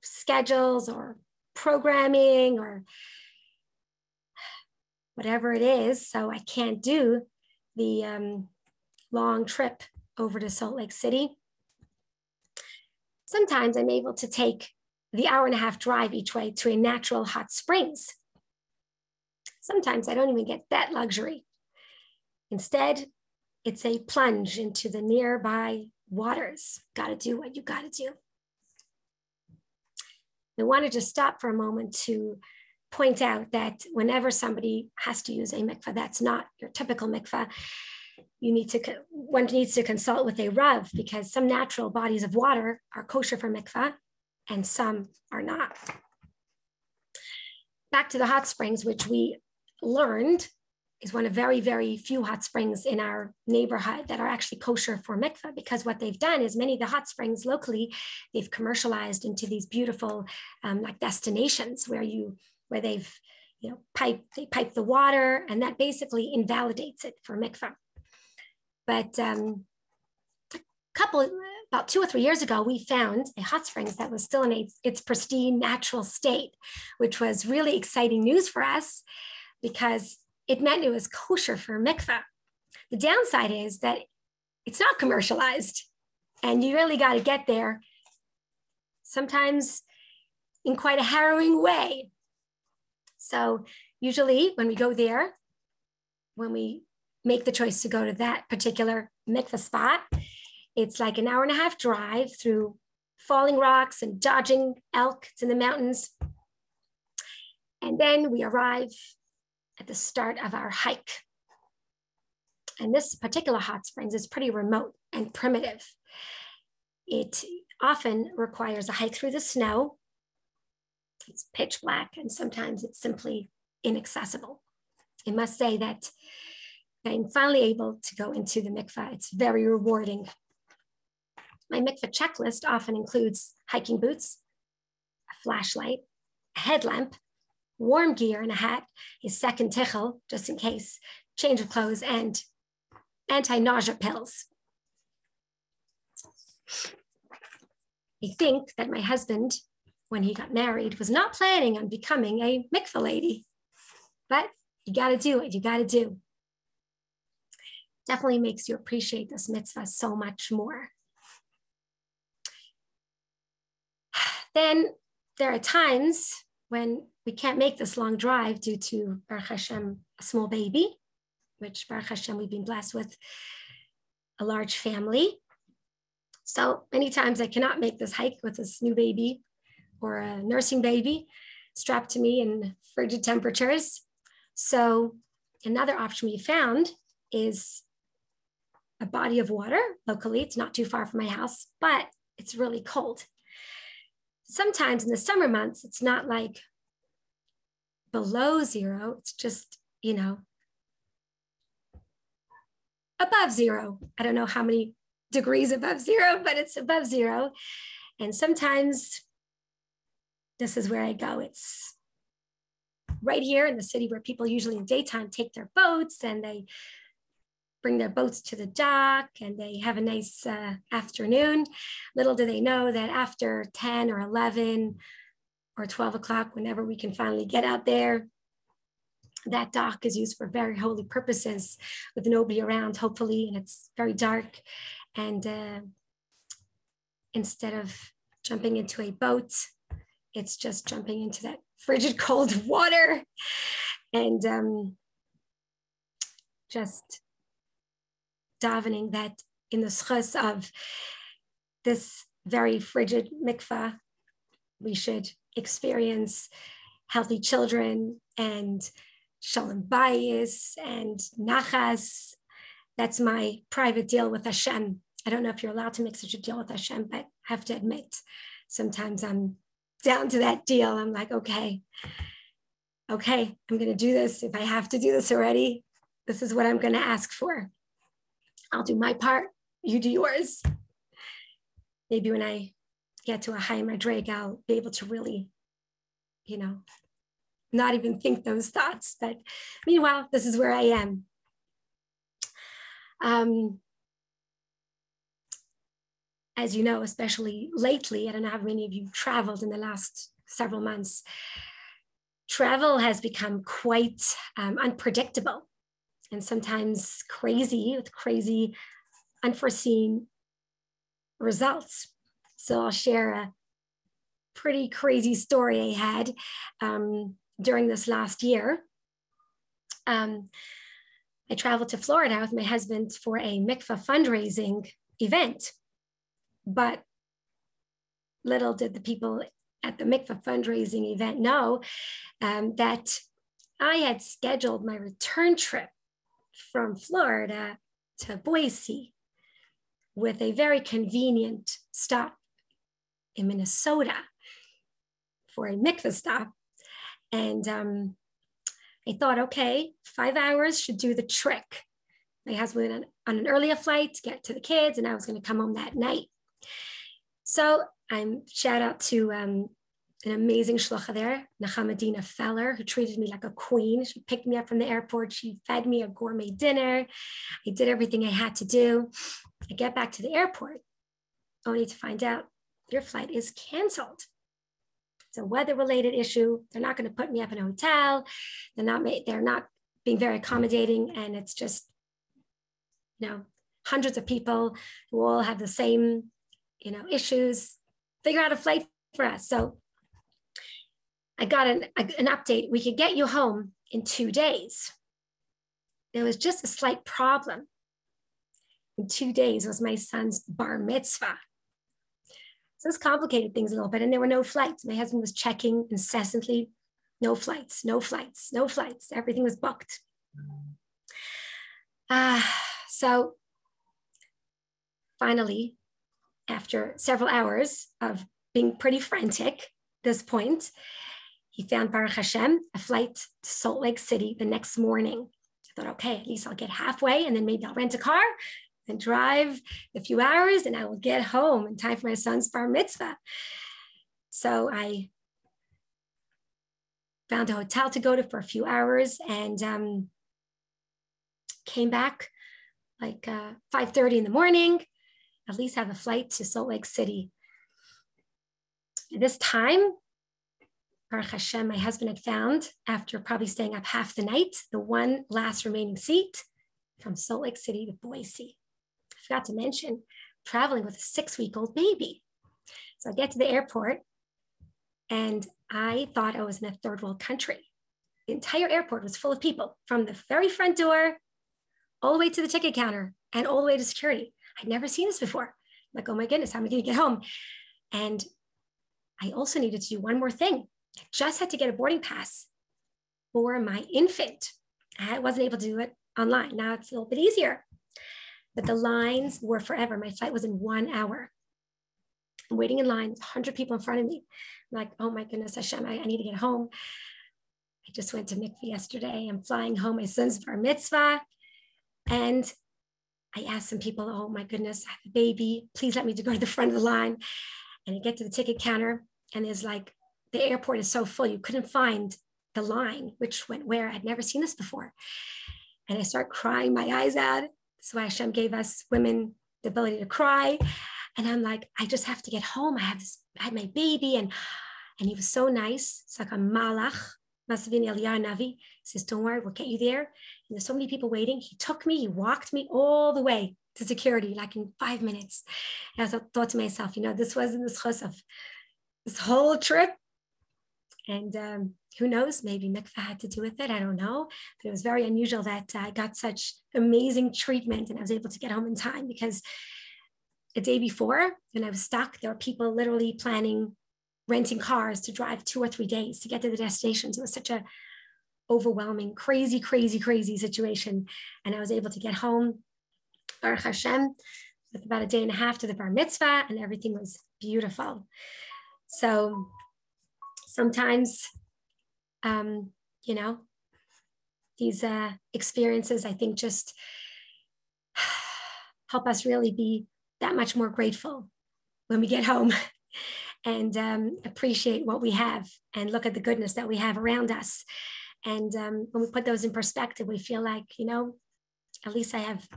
schedules or programming or whatever it is. So I can't do the um, long trip over to Salt Lake City. Sometimes I'm able to take the hour and a half drive each way to a natural hot springs. Sometimes I don't even get that luxury. Instead, it's a plunge into the nearby waters. Got to do what you got to do. I wanted to stop for a moment to point out that whenever somebody has to use a mikvah, that's not your typical mikvah. You need to, one needs to consult with a Rav because some natural bodies of water are kosher for mikvah and some are not. Back to the hot springs, which we learned is one of very, very few hot springs in our neighborhood that are actually kosher for mikvah because what they've done is many of the hot springs locally, they've commercialized into these beautiful um, like destinations where you where they've you know pipe they pipe the water and that basically invalidates it for mikvah. But um, a couple about two or three years ago, we found a hot springs that was still in its, its pristine natural state, which was really exciting news for us because it meant it was kosher for mikvah. The downside is that it's not commercialized. And you really got to get there sometimes in quite a harrowing way. So usually when we go there, when we make the choice to go to that particular mikvah spot, it's like an hour and a half drive through falling rocks and dodging elk. It's in the mountains. And then we arrive at the start of our hike. And this particular hot springs is pretty remote and primitive. It often requires a hike through the snow. It's pitch black, and sometimes it's simply inaccessible. I must say that I'm finally able to go into the mikvah. It's very rewarding. My mikvah checklist often includes hiking boots, a flashlight, a headlamp, warm gear and a hat, a second tichel, just in case, change of clothes, and anti-nausea pills. I think that my husband, when he got married, was not planning on becoming a mikvah lady, but you got to do it. You got to do. Definitely makes you appreciate this mitzvah so much more. Then there are times when we can't make this long drive due to Baruch Hashem, a small baby, which Baruch Hashem, we've been blessed with a large family. So many times I cannot make this hike with this new baby or a nursing baby strapped to me in frigid temperatures. So another option we found is a body of water locally. It's not too far from my house, but it's really cold. Sometimes in the summer months, it's not like below zero, it's just, you know, above zero. I don't know how many degrees above zero, but it's above zero. And sometimes this is where I go. It's right here in the city where people usually in daytime take their boats and they bring their boats to the dock and they have a nice uh, afternoon. Little do they know that after 10 or 11 or 12 o'clock, whenever we can finally get out there, that dock is used for very holy purposes with nobody around, hopefully, and it's very dark. And uh, instead of jumping into a boat, it's just jumping into that frigid cold water and um, just davening that in the zchus of this very frigid mikvah, we should experience healthy children and shalom bayis and nachas. That's my private deal with Hashem. I don't know if you're allowed to make such a deal with Hashem, but I have to admit, sometimes I'm down to that deal. I'm like, okay, okay, I'm going to do this. If I have to do this already, this is what I'm going to ask for. I'll do my part, you do yours. Maybe when I get to a high Drake, I'll be able to really, you know, not even think those thoughts. But meanwhile, this is where I am. Um, as you know, especially lately, I don't know how many of you traveled in the last several months. Travel has become quite um, unpredictable and sometimes crazy with crazy, unforeseen results. So I'll share a pretty crazy story I had um, during this last year. Um, I traveled to Florida with my husband for a mikvah fundraising event, but little did the people at the mikvah fundraising event know um, that I had scheduled my return trip from Florida to Boise with a very convenient stop in Minnesota for a mikvah stop. And um, I thought, okay, five hours should do the trick. My husband went on, on an earlier flight to get to the kids, and I was going to come home that night. So I'm shout out to um, an amazing shlucha there, Nechama Dina Feller, who treated me like a queen. She picked me up from the airport. She fed me a gourmet dinner. I did everything I had to do. I get back to the airport, only to find out your flight is canceled. It's a weather-related issue. They're not going to put me up in a hotel. They're not. They're not being very accommodating, and it's just, you know, hundreds of people who all have the same you know, issues, figure out a flight for us. So I got an, an update. We could get you home in two days. There was just a slight problem. In two days was my son's bar mitzvah. So this complicated things a little bit, and there were no flights. My husband was checking incessantly no flights, no flights, no flights. Everything was booked. Uh, so finally, after several hours of being pretty frantic, this point, he found Baruch Hashem a flight to Salt Lake City the next morning. I thought, okay, at least I'll get halfway and then maybe I'll rent a car and drive a few hours and I will get home in time for my son's bar mitzvah. So I found a hotel to go to for a few hours and um, came back like uh, 5.30 in the morning, at least have a flight to Salt Lake City. At this time, Baruch Hashem, my husband had found, after probably staying up half the night, the one last remaining seat from Salt Lake City to Boise. I forgot to mention, traveling with a six week old baby. So I get to the airport and I thought I was in a third world country. The entire airport was full of people from the very front door all the way to the ticket counter and all the way to security. I'd never seen this before. I'm like, oh my goodness, how am I going to get home? And I also needed to do one more thing. I just had to get a boarding pass for my infant. I wasn't able to do it online. Now it's a little bit easier. But the lines were forever. My flight was in one hour. I'm waiting in line, 100 people in front of me. I'm like, oh my goodness, Hashem, I, I need to get home. I just went to mikveh yesterday. I'm flying home. My son's bar mitzvah. And I asked some people, oh my goodness, I have a baby. Please let me to go to the front of the line. And I get to the ticket counter, and there's like, the airport is so full, you couldn't find the line, which went where. I'd never seen this before. And I start crying my eyes out. Why Hashem gave us women the ability to cry. And I'm like, I just have to get home. I have this, I had my baby, and and he was so nice. It's like a malach, Masavini Eliyah Navi. Says, Don't worry, we'll get you there. And there's so many people waiting. He took me, he walked me all the way to security, like in five minutes. And I thought, to myself, you know, this wasn't the of this whole trip. And um, who knows, maybe mikvah had to do with it. I don't know. But it was very unusual that I got such amazing treatment and I was able to get home in time because a day before when I was stuck, there were people literally planning renting cars to drive two or three days to get to the destinations. It was such a overwhelming, crazy, crazy, crazy situation. And I was able to get home, Baruch Hashem, with about a day and a half to the bar mitzvah, and everything was beautiful. So sometimes, um, you know, these uh, experiences, I think, just help us really be that much more grateful when we get home and um, appreciate what we have and look at the goodness that we have around us. And um, when we put those in perspective, we feel like, you know, at least I have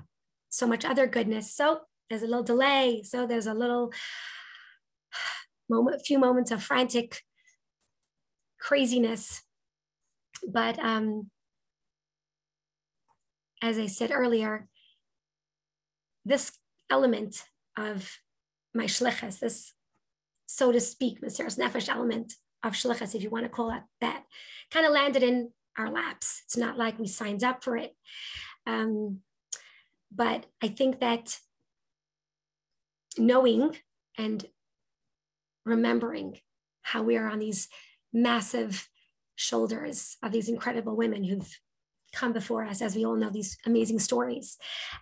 so much other goodness. So there's a little delay. So there's a little moment, few moments of frantic craziness. But um, as I said earlier, this element of my shlichus, this so to speak, Mesiras Nefesh element of shlichus, if you want to call it that, kind of landed in our laps. It's not like we signed up for it. Um, but I think that knowing and remembering how we are on these massive shoulders of these incredible women who've come before us, as we all know these amazing stories,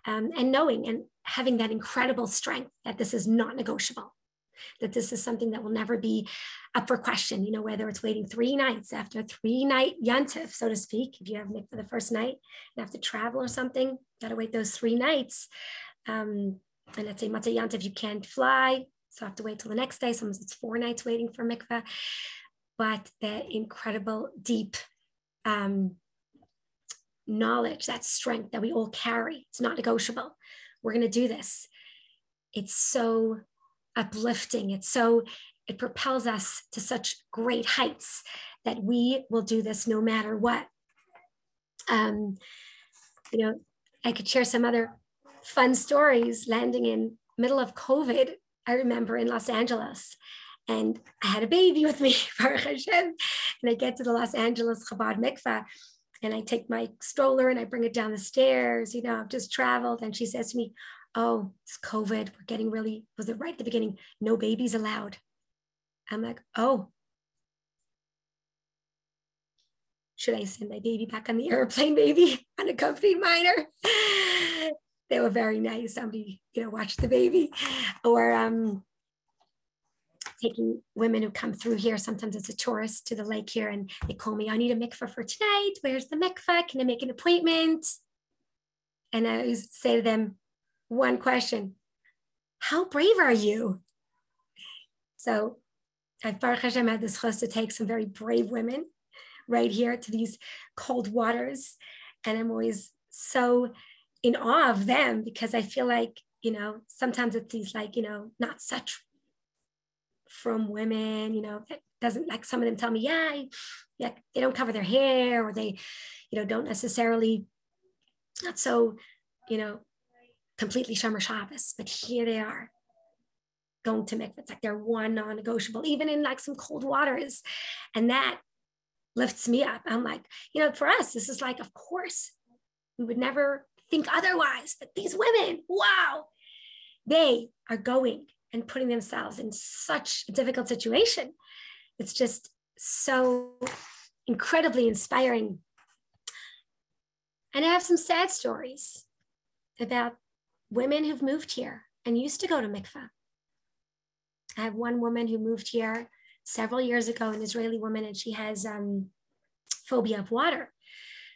um, and knowing and having that incredible strength that this is not negotiable that this is something that will never be up for question, you know, whether it's waiting three nights after three night yontif, so to speak, if you have Nick for the first night and have to travel or something, got to wait those three nights. Um, and let's say Motzei yontif, you can't fly, so I have to wait till the next day. Sometimes it's four nights waiting for mikveh, but that incredible, deep um, knowledge, that strength that we all carry, it's not negotiable. We're going to do this. It's so uplifting. It's so, it propels us to such great heights that we will do this no matter what. Um, you know, I could share some other fun stories landing in middle of COVID I remember in Los Angeles, and I had a baby with me, Baruch Hashem. And I get to the Los Angeles Chabad mikvah, and I take my stroller and I bring it down the stairs. You know, I've just traveled. And she says to me, Oh, it's COVID. We're getting really, was it right at the beginning? No babies allowed. I'm like, Oh, should I send my baby back on the airplane, baby, unaccompanied minor? they were very nice. Somebody, you know, watched the baby. Or um, taking women who come through here. Sometimes it's a tourist to the lake here and they call me, I need a mikvah for tonight. Where's the mikvah? Can I make an appointment? And I always say to them, one question, how brave are you? So at Baruch Hashem, had this chus to take some very brave women right here to these cold waters. And I'm always so in awe of them because I feel like, you know, sometimes it's these like, you know, not such from women, you know, that doesn't like some of them tell me, yeah, yeah, they don't cover their hair or they, you know, don't necessarily not so, you know, completely Shomer Shabbos, but here they are going to mikvah. It's like they're one non-negotiable, even in like some cold waters. And that lifts me up. I'm like, you know, for us, this is like, of course, we would never think otherwise. But these women, wow, they are going and putting themselves in such a difficult situation. It's just so incredibly inspiring. And I have some sad stories about women who've moved here and used to go to mikvah. I have one woman who moved here several years ago, an Israeli woman, and she has um, phobia of water.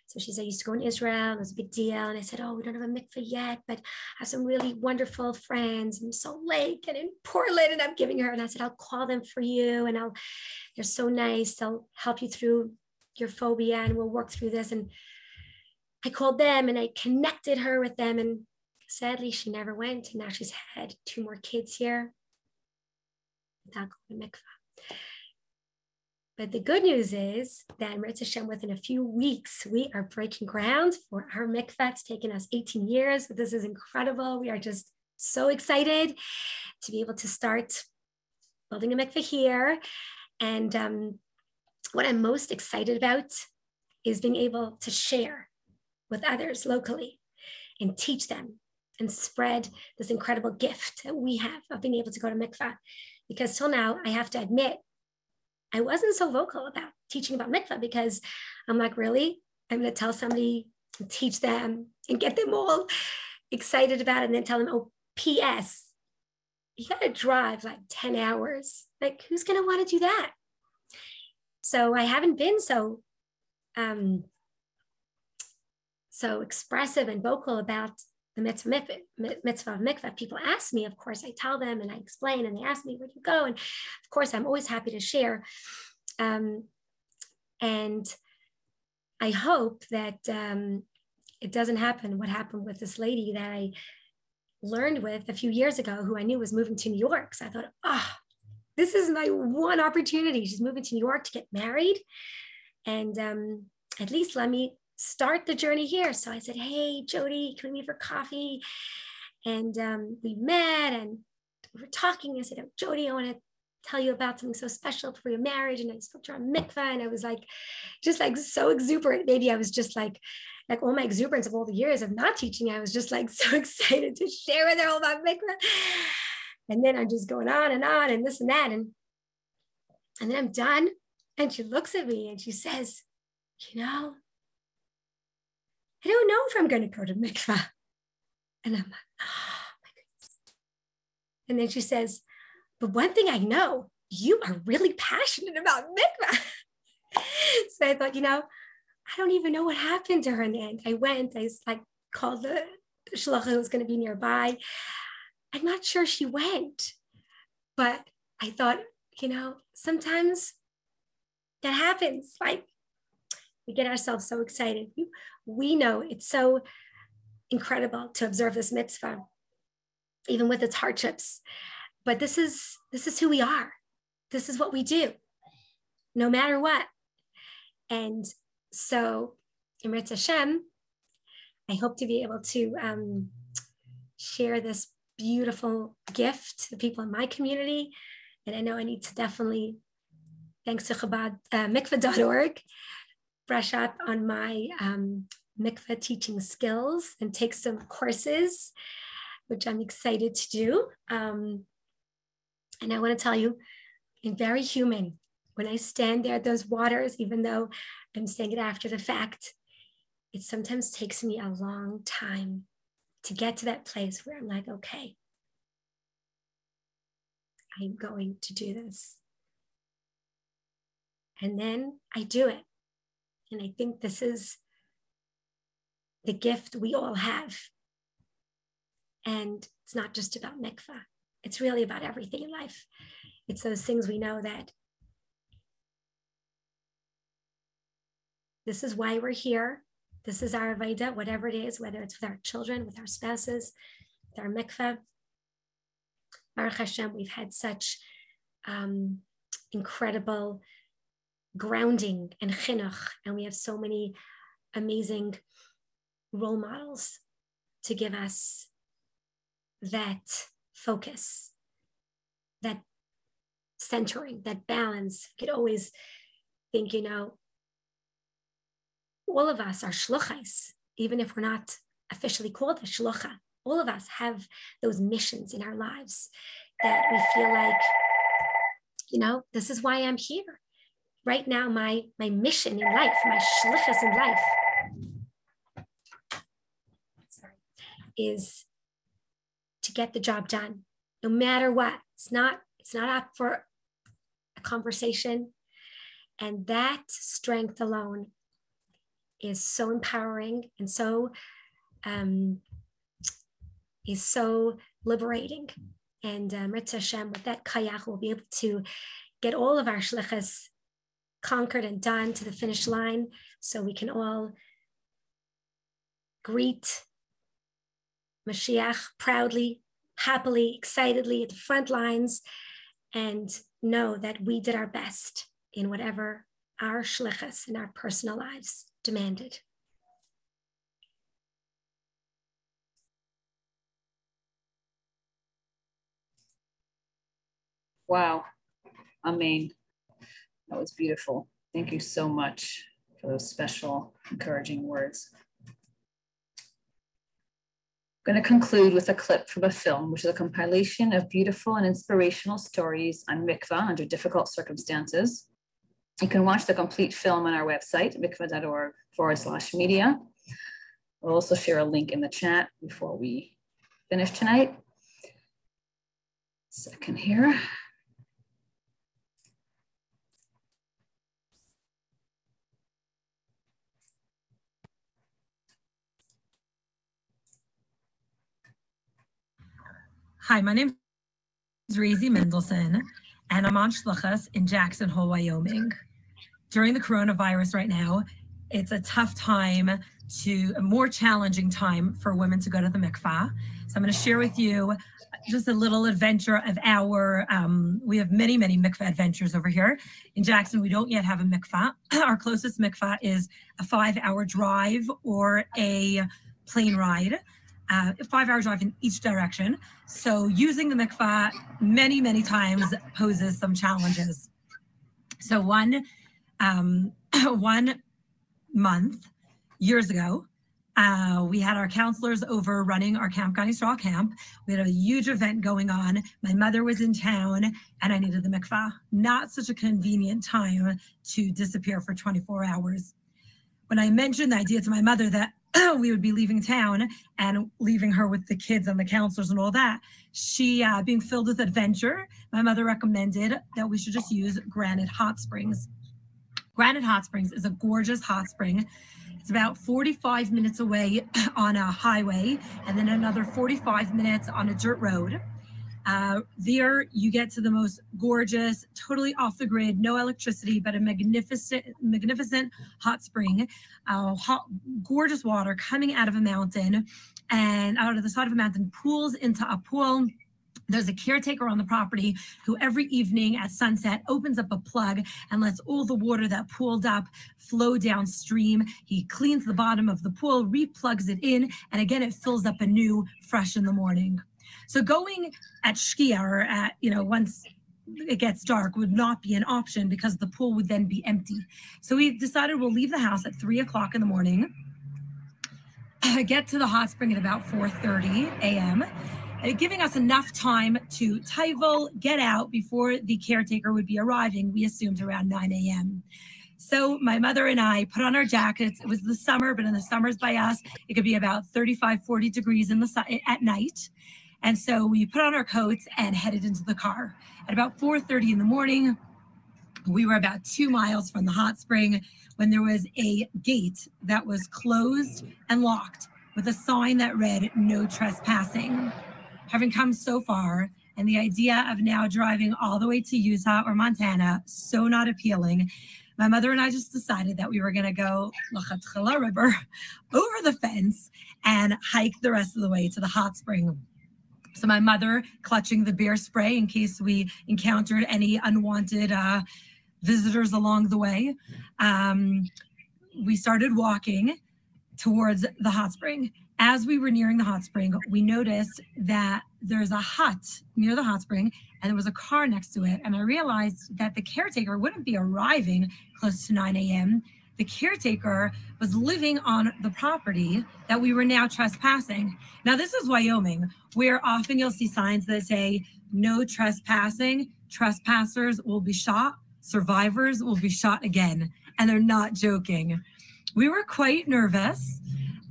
So she said, I used to go in Israel, it was a big deal. And I said, Oh, we don't have a mikveh yet, but I have some really wonderful friends in Salt Lake and in Portland. And I'm giving her, and I said, I'll call them for you. And I'll, they're so nice. They'll help you through your phobia and we'll work through this. And I called them and I connected her with them. And sadly, she never went. And now she's had two more kids here without going to mikveh. But the good news is that Mirz Hashem, within a few weeks, we are breaking ground for our mikvah. It's taken us 18 years, but this is incredible. We are just so excited to be able to start building a mikvah here. And um, what I'm most excited about is being able to share with others locally and teach them and spread this incredible gift that we have of being able to go to mikvah. Because till now, I have to admit, I wasn't so vocal about teaching about mikvah because I'm like, really? I'm going to tell somebody teach them and get them all excited about it and then tell them, oh, P.S. You got to drive like 10 hours. Like, who's going to want to do that? So I haven't been so um, so expressive and vocal about the mitzvah, of mikvah. People ask me, of course, I tell them and I explain, and they ask me, where do you go? And of course, I'm always happy to share. Um, and I hope that um, it doesn't happen what happened with this lady that I learned with a few years ago, who I knew was moving to New York. So I thought, oh, this is my one opportunity. She's moving to New York to get married. And um, at least let me start the journey here. So I said, Hey, Jody, can we meet for coffee? And um, we met and we were talking. I said, oh, Jody, I want to tell you about something so special for your marriage. And I spoke to her on mikvah and I was like, just like so exuberant. Maybe I was just like, like all my exuberance of all the years of not teaching, I was just like so excited to share with her all about mikvah. And then I'm just going on and on and this and that. And, and then I'm done. And she looks at me and she says, you know, I don't know if I'm going to go to mikvah. And I'm like, oh my goodness. And then she says, but one thing I know, you are really passionate about mikvah. so I thought, you know, I don't even know what happened to her in the end. I went, I like called the, shlucha who was going to be nearby. I'm not sure she went, but I thought, you know, sometimes that happens. Like we get ourselves so excited. We know it's so incredible to observe this mitzvah, even with its hardships. But this is this is who we are. This is what we do, no matter what. And so, in Mirz Hashem, I hope to be able to um, share this beautiful gift to the people in my community. And I know I need to definitely, thanks to Chabad, uh, mikvah.org, brush up on my um, mikvah teaching skills and take some courses, which I'm excited to do. Um, and I want to tell you, I'm very human. When I stand there at those waters, even though I'm saying it after the fact, it sometimes takes me a long time to get to that place where I'm like, okay, I'm going to do this. And then I do it. And I think this is the gift we all have. And it's not just about mikvah, it's really about everything in life. It's those things we know that this is why we're here. This is our Avodah, whatever it is, whether it's with our children, with our spouses, with our mikveh. Baruch Hashem, we've had such um, incredible grounding and chinuch, and we have so many amazing role models to give us that focus, that centering, that balance. You could always think, you know, all of us are shluchais, even if we're not officially called a shlucha. All of us have those missions in our lives that we feel like, you know, this is why I'm here. Right now, my my mission in life, my shlichus in life, is to get the job done, no matter what. It's not it's not up for a conversation, and that strength alone is so empowering and so um, is so liberating. And um, Hashem, with that kayak, we'll be able to get all of our shlichus conquered and done to the finish line so we can all greet Mashiach proudly, happily, excitedly at the front lines and know that we did our best in whatever our shlichus in our personal lives demanded. Wow. Amen. That was beautiful. Thank you so much for those special, encouraging words. I'm going to conclude with a clip from a film, which is a compilation of beautiful and inspirational stories on mikvah under difficult circumstances. You can watch the complete film on our website, mikvah.org forward slash media. We'll also share a link in the chat before we finish tonight. Second here. Hi, my name is Raizy Mendelson, and I'm on Shlichus in Jackson Hole, Wyoming during the coronavirus right now, it's a tough time to a more challenging time for women to go to the mikvah. So I'm going to share with you just a little adventure of our. Um, we have many, many mikvah adventures over here in Jackson. We don't yet have a mikvah. Our closest mikvah is a five-hour drive or a plane ride. Uh, five hour drive in each direction. So using the mikvah many, many times poses some challenges. So one um, one month years ago, uh, we had our counselors over running our Camp Gan Yisrael camp. We had a huge event going on. My mother was in town and I needed the mikvah. Not such a convenient time to disappear for 24 hours. When I mentioned the idea to my mother that we would be leaving town and leaving her with the kids and the counselors and all that, she, uh, being filled with adventure, my mother recommended that we should just use Granite Hot Springs. Granite Hot Springs is a gorgeous hot spring. It's about 45 minutes away on a highway and then another 45 minutes on a dirt road. Uh, there you get to the most gorgeous, totally off the grid, no electricity, but a magnificent, magnificent hot spring, uh, hot, gorgeous water coming out of a mountain and out of the side of a mountain pools into a pool there's a caretaker on the property who every evening at sunset opens up a plug and lets all the water that pooled up flow downstream. He cleans the bottom of the pool, replugs it in, and again, it fills up anew fresh in the morning. So going at Shkia or at, you know, once it gets dark would not be an option because the pool would then be empty. So we decided we'll leave the house at three o'clock in the morning, get to the hot spring at about 4:30 a.m., uh, giving us enough time to toivel get out before the caretaker would be arriving. We assumed around 9 a.m. So my mother and I put on our jackets. It was the summer, but in the summers by us, it could be about 35, 40 degrees in the at night. And so we put on our coats and headed into the car. At about 4:30 in the morning, we were about two miles from the hot spring when there was a gate that was closed and locked with a sign that read no trespassing. Having come so far, and the idea of now driving all the way to Utah or Montana, so not appealing, my mother and I just decided that we were going to go Lechatchila ariber over the fence and hike the rest of the way to the hot spring. So my mother clutching the bear spray in case we encountered any unwanted uh, visitors along the way. Um, we started walking towards the hot spring. As we were nearing the hot spring, we noticed that there's a hut near the hot spring and there was a car next to it. And I realized that the caretaker wouldn't be arriving close to 9 a.m. The caretaker was living on the property that we were now trespassing. Now, this is Wyoming, where often you'll see signs that say no trespassing, trespassers will be shot, survivors will be shot again. And they're not joking. We were quite nervous.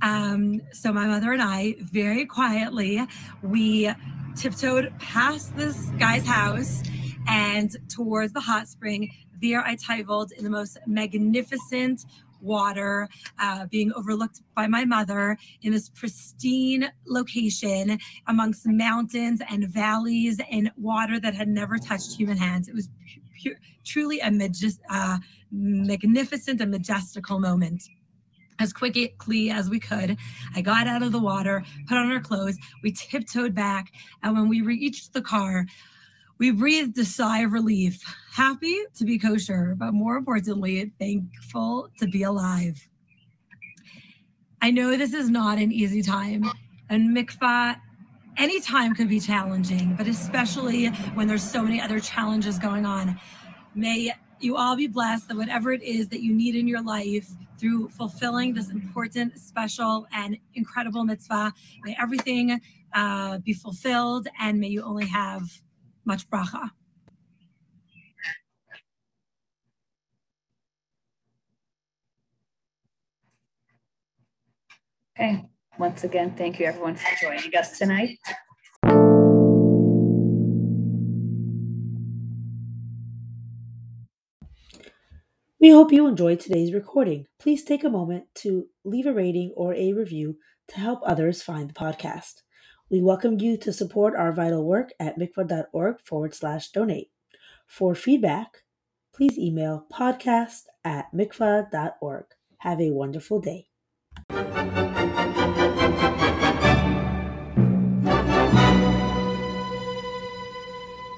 Um, so my mother and I very quietly, we tiptoed past this guy's house and towards the hot spring. There I titled in the most magnificent water uh, being overlooked by my mother in this pristine location amongst mountains and valleys and water that had never touched human hands. It was truly a magis- uh, magnificent and majestical moment as quickly as we could. I got out of the water, put on our clothes, we tiptoed back, and when we reached the car, we breathed a sigh of relief, happy to be kosher, but more importantly, thankful to be alive. I know this is not an easy time, and mikvah any time could be challenging, but especially when there's so many other challenges going on. May you all be blessed that whatever it is that you need in your life through fulfilling this important, special, and incredible mitzvah, may everything uh, be fulfilled and may you only have much bracha. Okay, once again, thank you everyone for joining us tonight. We hope you enjoyed today's recording. Please take a moment to leave a rating or a review to help others find the podcast. We welcome you to support our vital work at mikvah.org forward slash donate. For feedback, please email podcast at mikvah.org. Have a wonderful day.